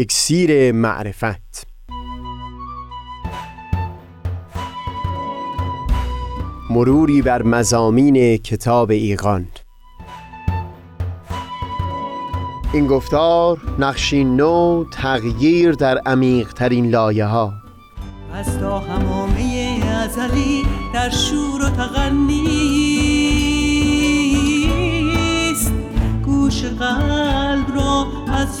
اکسیر معرفت. مروری بر مزامین کتاب ایقان این گفتار نقشی نو تغییر در عمیقترین لایه ها از تا همامه ازلی در شور و تغنیست گوش قلب را از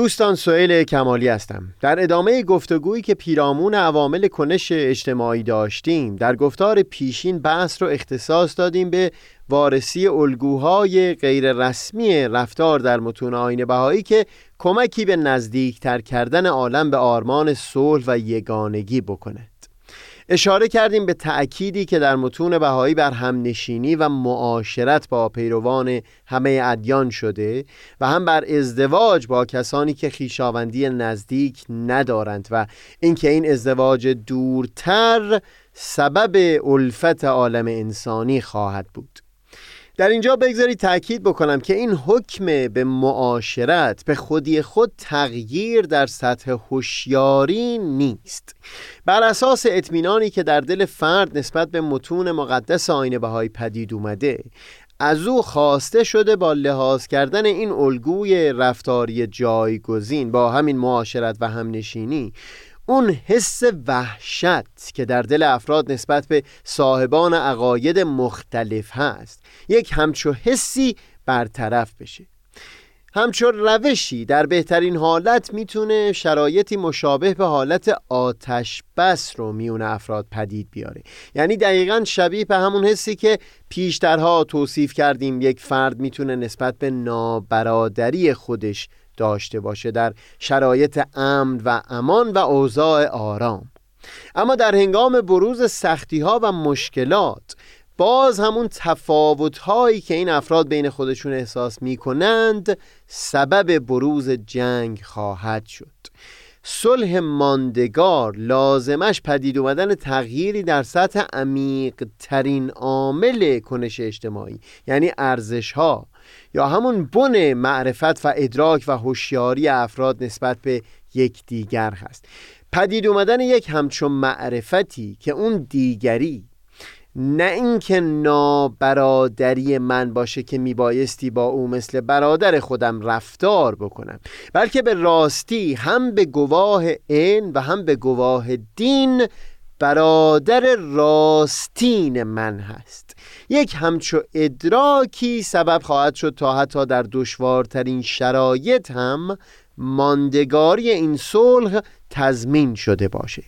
دوستان سئیل کمالی هستم. در ادامه گفتگویی که پیرامون عوامل کنش اجتماعی داشتیم در گفتار پیشین بحث رو اختصاص دادیم به وارسی الگوهای غیر رسمی رفتار در متون آین بهایی که کمکی به نزدیکتر کردن عالم به آرمان صلح و یگانگی بکنه. اشاره کردیم به تأکیدی که در متون بهایی بر همنشینی و معاشرت با پیروان همه ادیان شده و هم بر ازدواج با کسانی که خیشاوندی نزدیک ندارند و اینکه این ازدواج دورتر سبب الفت عالم انسانی خواهد بود. در اینجا بگذارید تاکید بکنم که این حکم به معاشرت به خودی خود تغییر در سطح هوشیاری نیست. بر اساس اطمینانی که در دل فرد نسبت به متون مقدس آین بهای پدید اومده از او خواسته شده با لحاظ کردن این الگوی رفتاری جایگزین با همین معاشرت و همنشینی اون حس وحشت که در دل افراد نسبت به صاحبان عقاید مختلف هست. یک همچو حسی برطرف بشه. همچون روشی در بهترین حالت می‌تونه شرایطی مشابه به حالت آتش بس رو میون افراد پدید بیاره. یعنی دقیقا شبیه به همون حسی که پیشترها توصیف کردیم یک فرد می‌تونه نسبت به نابرادری خودش داشته باشه در شرایط امن و امان و اوضاع آرام. اما در هنگام بروز سختی ها و مشکلات باز همون تفاوت هایی که این افراد بین خودشون احساس می کنند سبب بروز جنگ خواهد شد. صلح ماندگار لازمش پدید اومدن تغییری در سطح عمیق ترین عامل کنش اجتماعی یعنی ارزش ها یا همون بن معرفت و ادراک و هوشیاری افراد نسبت به یکدیگر هست. پدید اومدن یک همچون معرفتی که اون دیگری نه اینکه نابرادری من باشه که میبایستی با او مثل برادر خودم رفتار بکنم بلکه به راستی هم به گواه این و هم به گواه دین برادر راستین من هست. یک همچو ادراکی سبب خواهد شد تا حتی در دشوارترین شرایط هم ماندگاری این صلح تضمین شده باشه.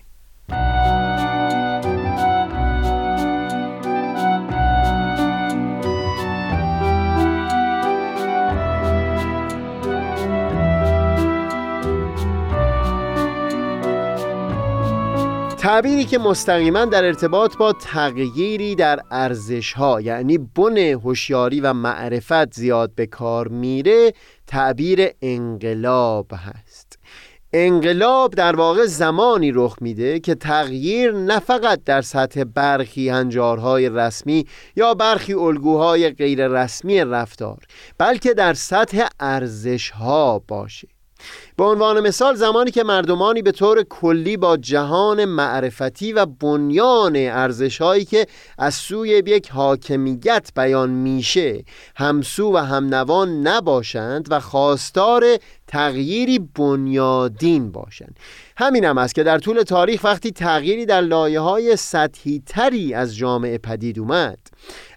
تعبیری که مستقیما در ارتباط با تغییری در ارزش ها یعنی بن هوشیاری و معرفت زیاد به کار میره تعبیر انقلاب هست. انقلاب در واقع زمانی رخ میده که تغییر نه فقط در سطح برخی هنجارهای رسمی یا برخی الگوهای غیر رسمی رفتار بلکه در سطح ارزش ها باشه. به عنوان مثال زمانی که مردمانی به طور کلی با جهان معرفتی و بنیان ارزشهایی که از سوی یک حاکمیت بیان میشه همسو و همنوان نباشند و خواستار تغییری بنیادین باشند. همین هم است که در طول تاریخ وقتی تغییری در لایه های سطحی تری از جامعه پدید اومد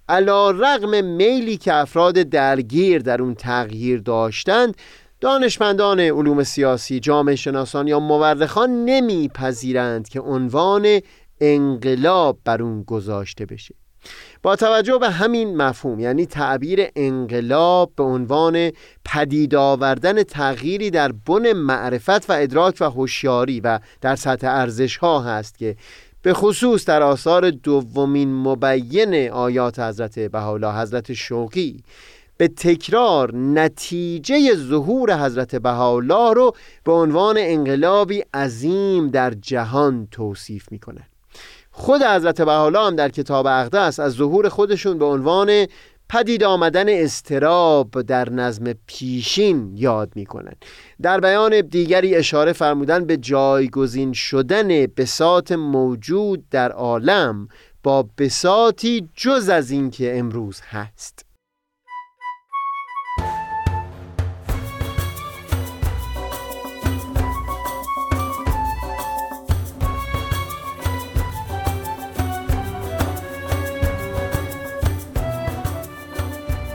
علا رغم میلی که افراد درگیر در اون تغییر داشتند دانشمندان علوم سیاسی، جامعه شناسان یا مورخان نمیپذیرند که عنوان انقلاب بر اون گذاشته بشه. با توجه به همین مفهوم یعنی تعبیر انقلاب به عنوان پدید آوردن تغییری در بن معرفت و ادراک و هوشیاری و در سطح ارزش ها هست که به خصوص در آثار دومین مبین آیات حضرت بهاءالله حضرت شوقی به تکرار نتیجه ظهور حضرت بهاءالله رو به عنوان انقلابی عظیم در جهان توصیف می‌کنه. خود حضرت بهاءالله هم در کتاب اقدس از ظهور خودشون به عنوان پدید آمدن استراب در نظم پیشین یاد می‌کنن. در بیان دیگری اشاره فرمودن به جایگزین شدن بسات موجود در عالم با بساتی جز از اینکه امروز هست.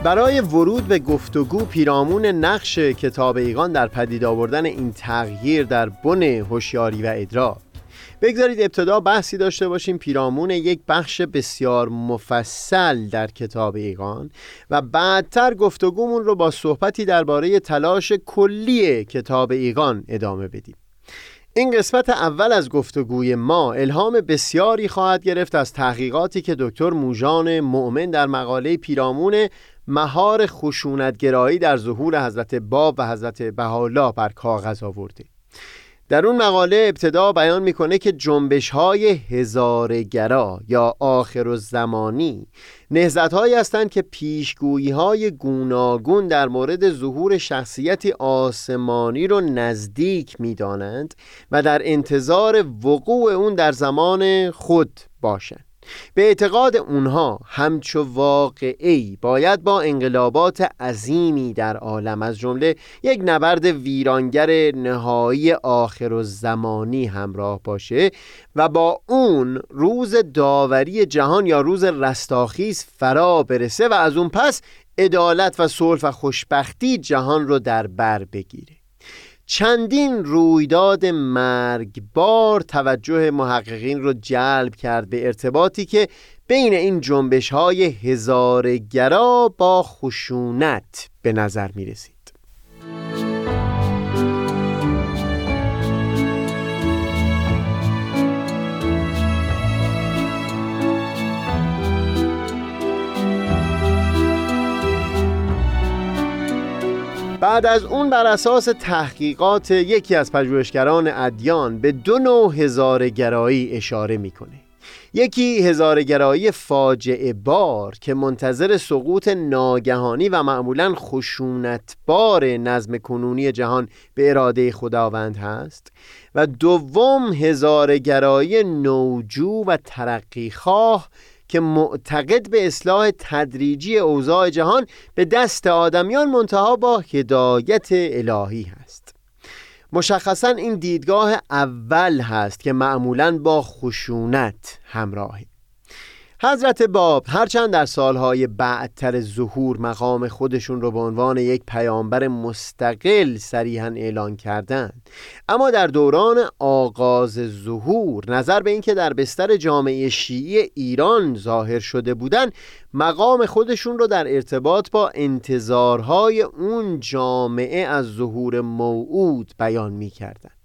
برای ورود به گفتگو پیرامون نقش کتاب ایقان در پدید آوردن این تغییر در بن هوشیاری و ادراک. بگذارید ابتدا بحثی داشته باشیم. پیرامون یک بخش بسیار مفصل در کتاب ایقان و بعدتر گفتگومون رو با صحبتی درباره تلاش کلی کتاب ایقان ادامه بدیم. این قسمت اول از گفتگوی ما الهام بسیاری خواهد گرفت از تحقیقاتی که دکتر موژان مؤمن در مقاله پیرامون مهار خشونتگرایی در ظهور حضرت باب و حضرت بهاءالله بر کاغذ آورده. در اون مقاله ابتدا بیان می‌کنه که جنبش های هزارگرا یا آخر و زمانی نهزت هایی هستند که پیشگویی های گوناگون در مورد ظهور شخصیتی آسمانی رو نزدیک می‌دانند و در انتظار وقوع اون در زمان خود باشند. به اعتقاد اونها همچو واقعی باید با انقلابات عظیمی در عالم از جمله یک نبرد ویرانگر نهایی آخر و زمانی همراه باشه و با اون روز داوری جهان یا روز رستاخیز فرا برسه و از اون پس عدالت و صلح و خوشبختی جهان رو در بر بگیره. چندین رویداد مرگبار توجه محققین رو جلب کرد به ارتباطی که بین این جنبش های هزارگرا با خشونت به نظر می رسید بعد از اون بر اساس تحقیقات یکی از پژوهشگران ادیان به دو نوع هزارگرایی اشاره می‌کنه. یکی هزارگرایی فاجعه بار که منتظر سقوط ناگهانی و معمولا خشونتبار نظم کنونی جهان به اراده خداوند هست و دوم هزارگرایی نوجو و ترقیخواه که معتقد به اصلاح تدریجی اوضاع جهان به دست آدمیان منتها با هدایت الهی هست. مشخصا این دیدگاه اول هست که معمولا با خشونت همراهه حضرت باب هرچند در سالهای بعدتر ظهور مقام خودشون رو به عنوان یک پیامبر مستقل صریحا اعلان کردند اما در دوران آغاز ظهور نظر به اینکه در بستر جامعه شیعی ایران ظاهر شده بودند مقام خودشون رو در ارتباط با انتظارهای اون جامعه از ظهور موعود بیان می کردن.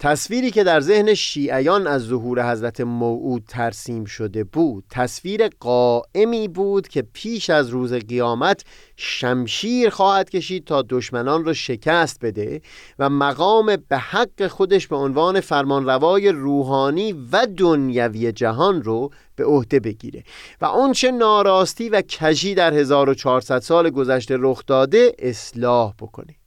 تصویری که در ذهن شیعیان از ظهور حضرت موعود ترسیم شده بود تصویر قائمی بود که پیش از روز قیامت شمشیر خواهد کشید تا دشمنان را شکست بده و مقام به حق خودش به عنوان فرمانروای روحانی و دنیوی جهان رو به عهده بگیره. و آنچه ناراستی و کجی در 1400 سال گذشته رخ داده اصلاح بکنه.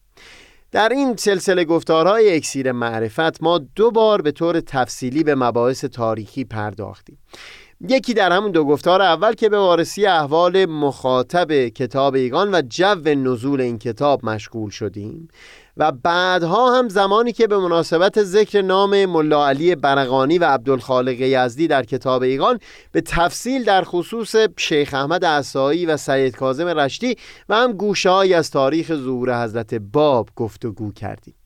در این سلسله گفتارهای اکسیر معرفت ما دو بار به طور تفصیلی به مباحث تاریخی پرداختیم. یکی در همون دو گفتار اول که به وارسی احوال مخاطب کتاب ایگان و جو نزول این کتاب مشغول شدیم و بعدها هم زمانی که به مناسبت ذکر نام ملا علی برقانی و عبدالخالق یزدی در کتاب ایقان به تفصیل در خصوص شیخ احمد عصایی و سید کاظم رشتی و هم گوشه از تاریخ ظهور حضرت باب گفتگو کردیم.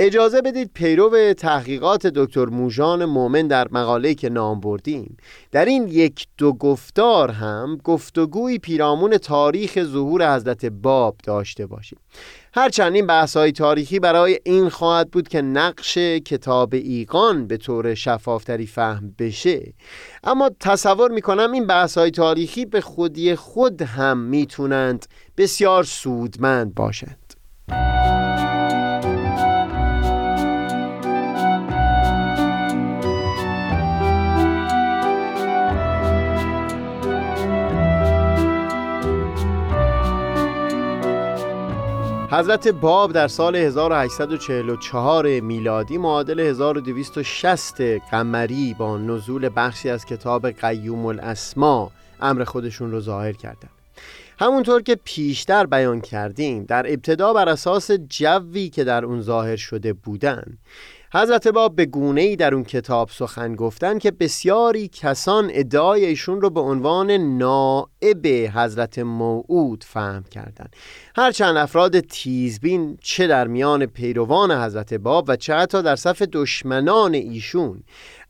اجازه بدید پیرو تحقیقات دکتر موژان مومن در مقاله که نام بردیم. در این یک دو گفتار هم گفتگوی پیرامون تاریخ ظهور حضرت باب داشته باشیم. هرچند این بحث های تاریخی برای این خواهد بود که نقش کتاب ایقان به طور شفافتری فهم بشه. اما تصور می‌کنم این بحث های تاریخی به خودی خود هم می‌تونند بسیار سودمند باشند. حضرت باب در سال 1844 میلادی معادل 1260 قمری با نزول بخشی از کتاب قیوم الاسما امر خودشون رو ظاهر کردند. همونطور که پیشتر بیان کردیم در ابتدا بر اساس جوی که در اون ظاهر شده بودن حضرت باب به گونه ای در اون کتاب سخن گفتن که بسیاری کسان ادعای ایشون رو به عنوان نائب حضرت موعود فهم کردند. هرچند افراد تیزبین چه در میان پیروان حضرت باب و چه حتی در صف دشمنان ایشون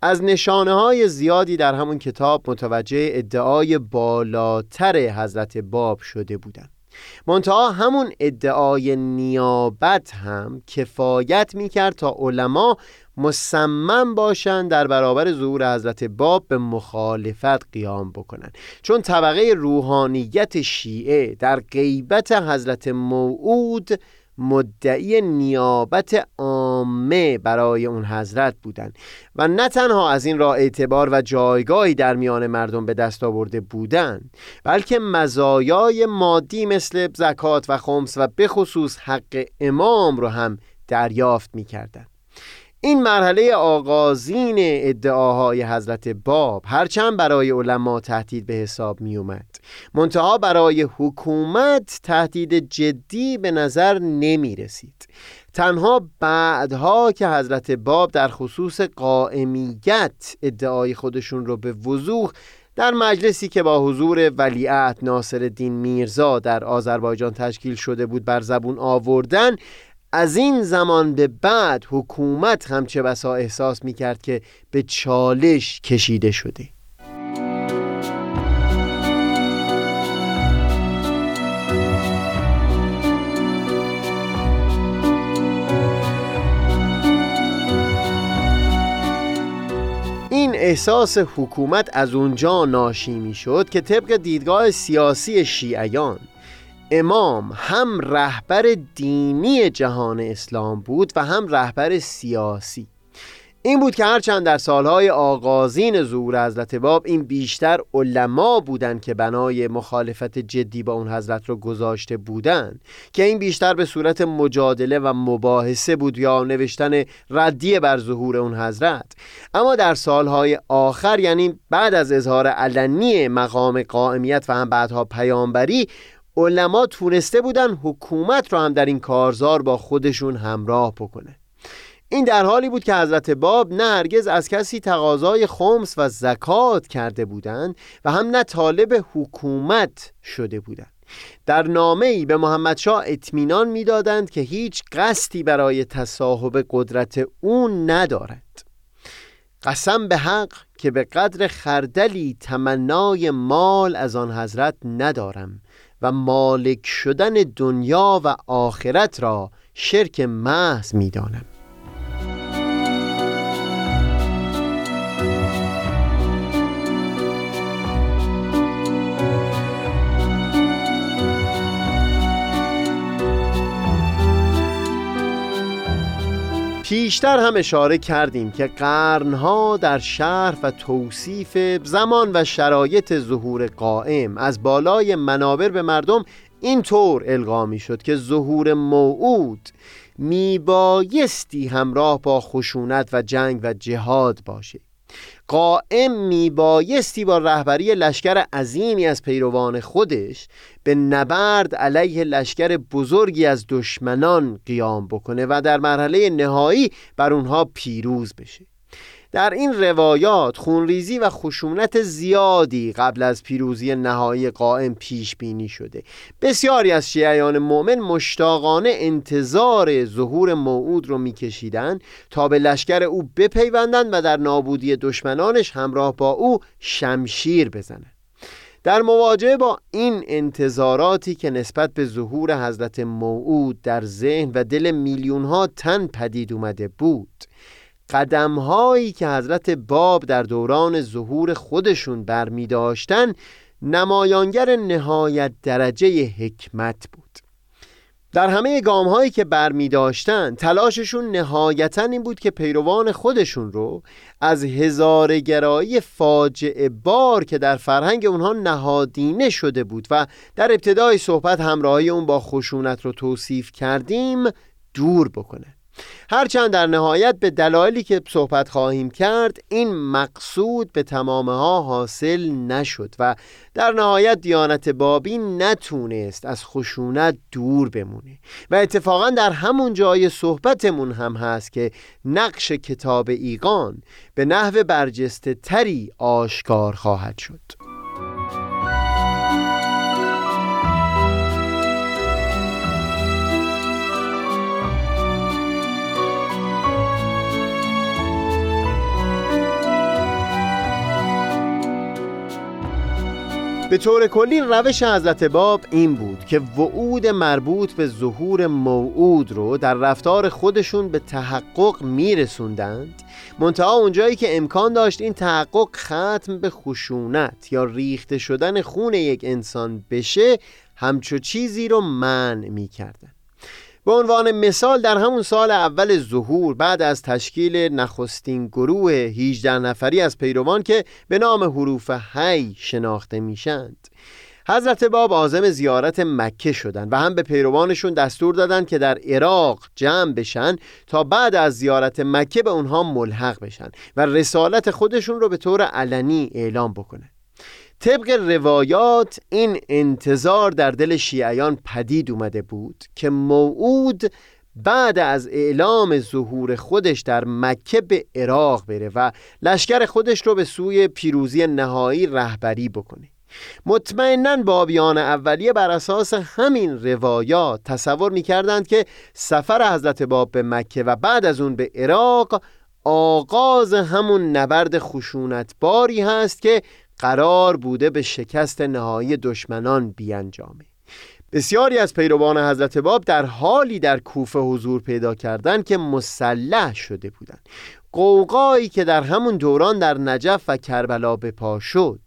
از نشانه های زیادی در همون کتاب متوجه ادعای بالاتر حضرت باب شده بودند. منتها همون ادعای نیابت هم کفایت می‌کرد تا علما مصمم باشند در برابر ظهور حضرت باب به مخالفت قیام بکنند چون طبقه روحانیت شیعه در غیبت حضرت موعود مدعی نیابت عامه برای اون حضرت بودند و نه تنها از این را اعتبار و جایگاهی در میان مردم به دست آورده بودند بلکه مزایای مادی مثل زکات و خمس و بخصوص حق امام رو هم دریافت می این مرحله آغازین ادعاهای حضرت باب هرچند برای علما تهدید به حساب می اومد منتها برای حکومت تهدید جدی به نظر نمی رسید تنها بعدها که حضرت باب در خصوص قائمیت ادعای خودشون رو به وضوح در مجلسی که با حضور ولیعت ناصر الدین میرزا در آذربایجان تشکیل شده بود بر زبون آوردن از این زمان به بعد حکومت هم چه بسا احساس می کرد که به چالش کشیده شده. این احساس حکومت از اونجا ناشی می شد که طبق دیدگاه سیاسی شیعیان امام هم رهبر دینی جهان اسلام بود و هم رهبر سیاسی. این بود که هرچند در سالهای آغازین ظهور حضرت باب این بیشتر علما بودند که بنای مخالفت جدی با اون حضرت رو گذاشته بودند که این بیشتر به صورت مجادله و مباحثه بود یا نوشتن ردیه بر ظهور اون حضرت. اما در سالهای آخر یعنی بعد از اظهار علنی مقام قائمیت و هم بعدها پیامبری علما تونسته بودن حکومت رو هم در این کارزار با خودشون همراه بکنه. این در حالی بود که حضرت باب نه هرگز از کسی تقاضای خمس و زکات کرده بودند و هم نه طالب حکومت شده بودند. در نامه ای به محمد شاه اطمینان می‌دادند که هیچ قصدی برای تصاحب قدرت او ندارد. قسم به حق که به قدر خردلی تمنای مال از آن حضرت ندارم. و مالک شدن دنیا و آخرت را شرک محض می‌دانم. پیشتر هم اشاره کردیم که قرنها در شرح و توصیف زمان و شرایط ظهور قائم از بالای منابر به مردم اینطور القا شد که ظهور موعود میبایستی همراه با خشونت و جنگ و جهاد باشه. قائم میبایستی با رهبری لشکر عظیمی از پیروان خودش به نبرد علیه لشکر بزرگی از دشمنان قیام بکنه و در مرحله نهایی بر اونها پیروز بشه. در این روایات خونریزی و خشونت زیادی قبل از پیروزی نهایی قائم پیش بینی شده. بسیاری از شیعیان مؤمن مشتاقانه انتظار ظهور موعود رو میکشیدند تا به لشکر او بپیوندند و در نابودی دشمنانش همراه با او شمشیر بزنند در مواجهه با این انتظاراتی که نسبت به ظهور حضرت موعود در ذهن و دل میلیون ها تن پدید اومده بود قدم هایی که حضرت باب در دوران ظهور خودشون برمی داشتن نمایانگر نهایت درجه حکمت بود. در همه گام هایی که بر می داشتن تلاششون نهایتا این بود که پیروان خودشون رو از هزار گرایی فاجعه بار که در فرهنگ اونها نهادینه شده بود و در ابتدای صحبت همراهی اون با خشونت رو توصیف کردیم دور بکنه. هرچند در نهایت به دلایلی که صحبت خواهیم کرد این مقصود به تمامه ها حاصل نشد و در نهایت دیانت بابی نتونست از خشونت دور بمونه و اتفاقا در همون جای صحبتمون هم هست که نقش کتاب ایقان به نحو برجسته تری آشکار خواهد شد. به طور کلی روش حضرت باب این بود که وعود مربوط به ظهور موعود رو در رفتار خودشون به تحقق میرسوندند. منتها اونجایی که امکان داشت این تحقق ختم به خشونت یا ریخته شدن خون یک انسان بشه همچو چیزی رو منع می‌کردن. به عنوان مثال در همون سال اول ظهور بعد از تشکیل نخستین گروه 18 نفری از پیروان که به نام حروف هی شناخته میشند حضرت باب عازم زیارت مکه شدند و هم به پیروانشون دستور دادند که در عراق جمع بشن تا بعد از زیارت مکه به اونها ملحق بشن و رسالت خودشون رو به طور علنی اعلام بکنه طبق روایات این انتظار در دل شیعیان پدید اومده بود که موعود بعد از اعلام ظهور خودش در مکه به عراق بره و لشکر خودش رو به سوی پیروزی نهایی رهبری بکنه. مطمئنا بابیان اولیه بر اساس همین روایات تصور می‌کردند که سفر حضرت باب به مکه و بعد از اون به عراق آغاز همون نبرد خشونتباری هست که قرار بوده به شکست نهایی دشمنان بیانجامه. بسیاری از پیروان حضرت باب در حالی در کوفه حضور پیدا کردند که مسلح شده بودند. قوقایی که در همون دوران در نجف و کربلا به پا شد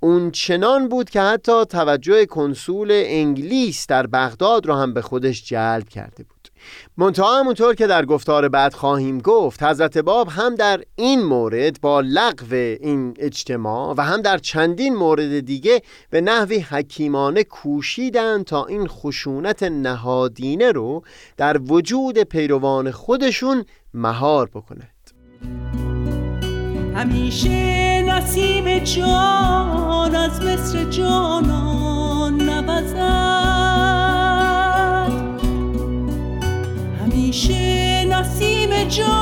اون چنان بود که حتی توجه کنسول انگلیس در بغداد رو هم به خودش جلب کرده بود. منتها همونطور که در گفتار بعد خواهیم گفت حضرت باب هم در این مورد با لغو این اجتماع و هم در چندین مورد دیگه به نحوی حکیمانه کوشیدن تا این خشونت نهادینه رو در وجود پیروان خودشون مهار بکنند. همیشه نسیم جان از مصر جانان همیشه نسیم جان.